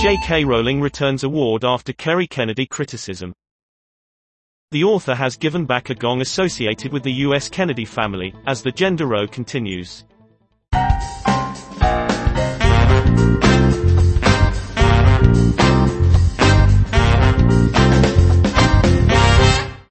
J.K. Rowling returns award after Kerry Kennedy criticism. The author has given back a gong associated with the U.S. Kennedy family, as the gender row continues.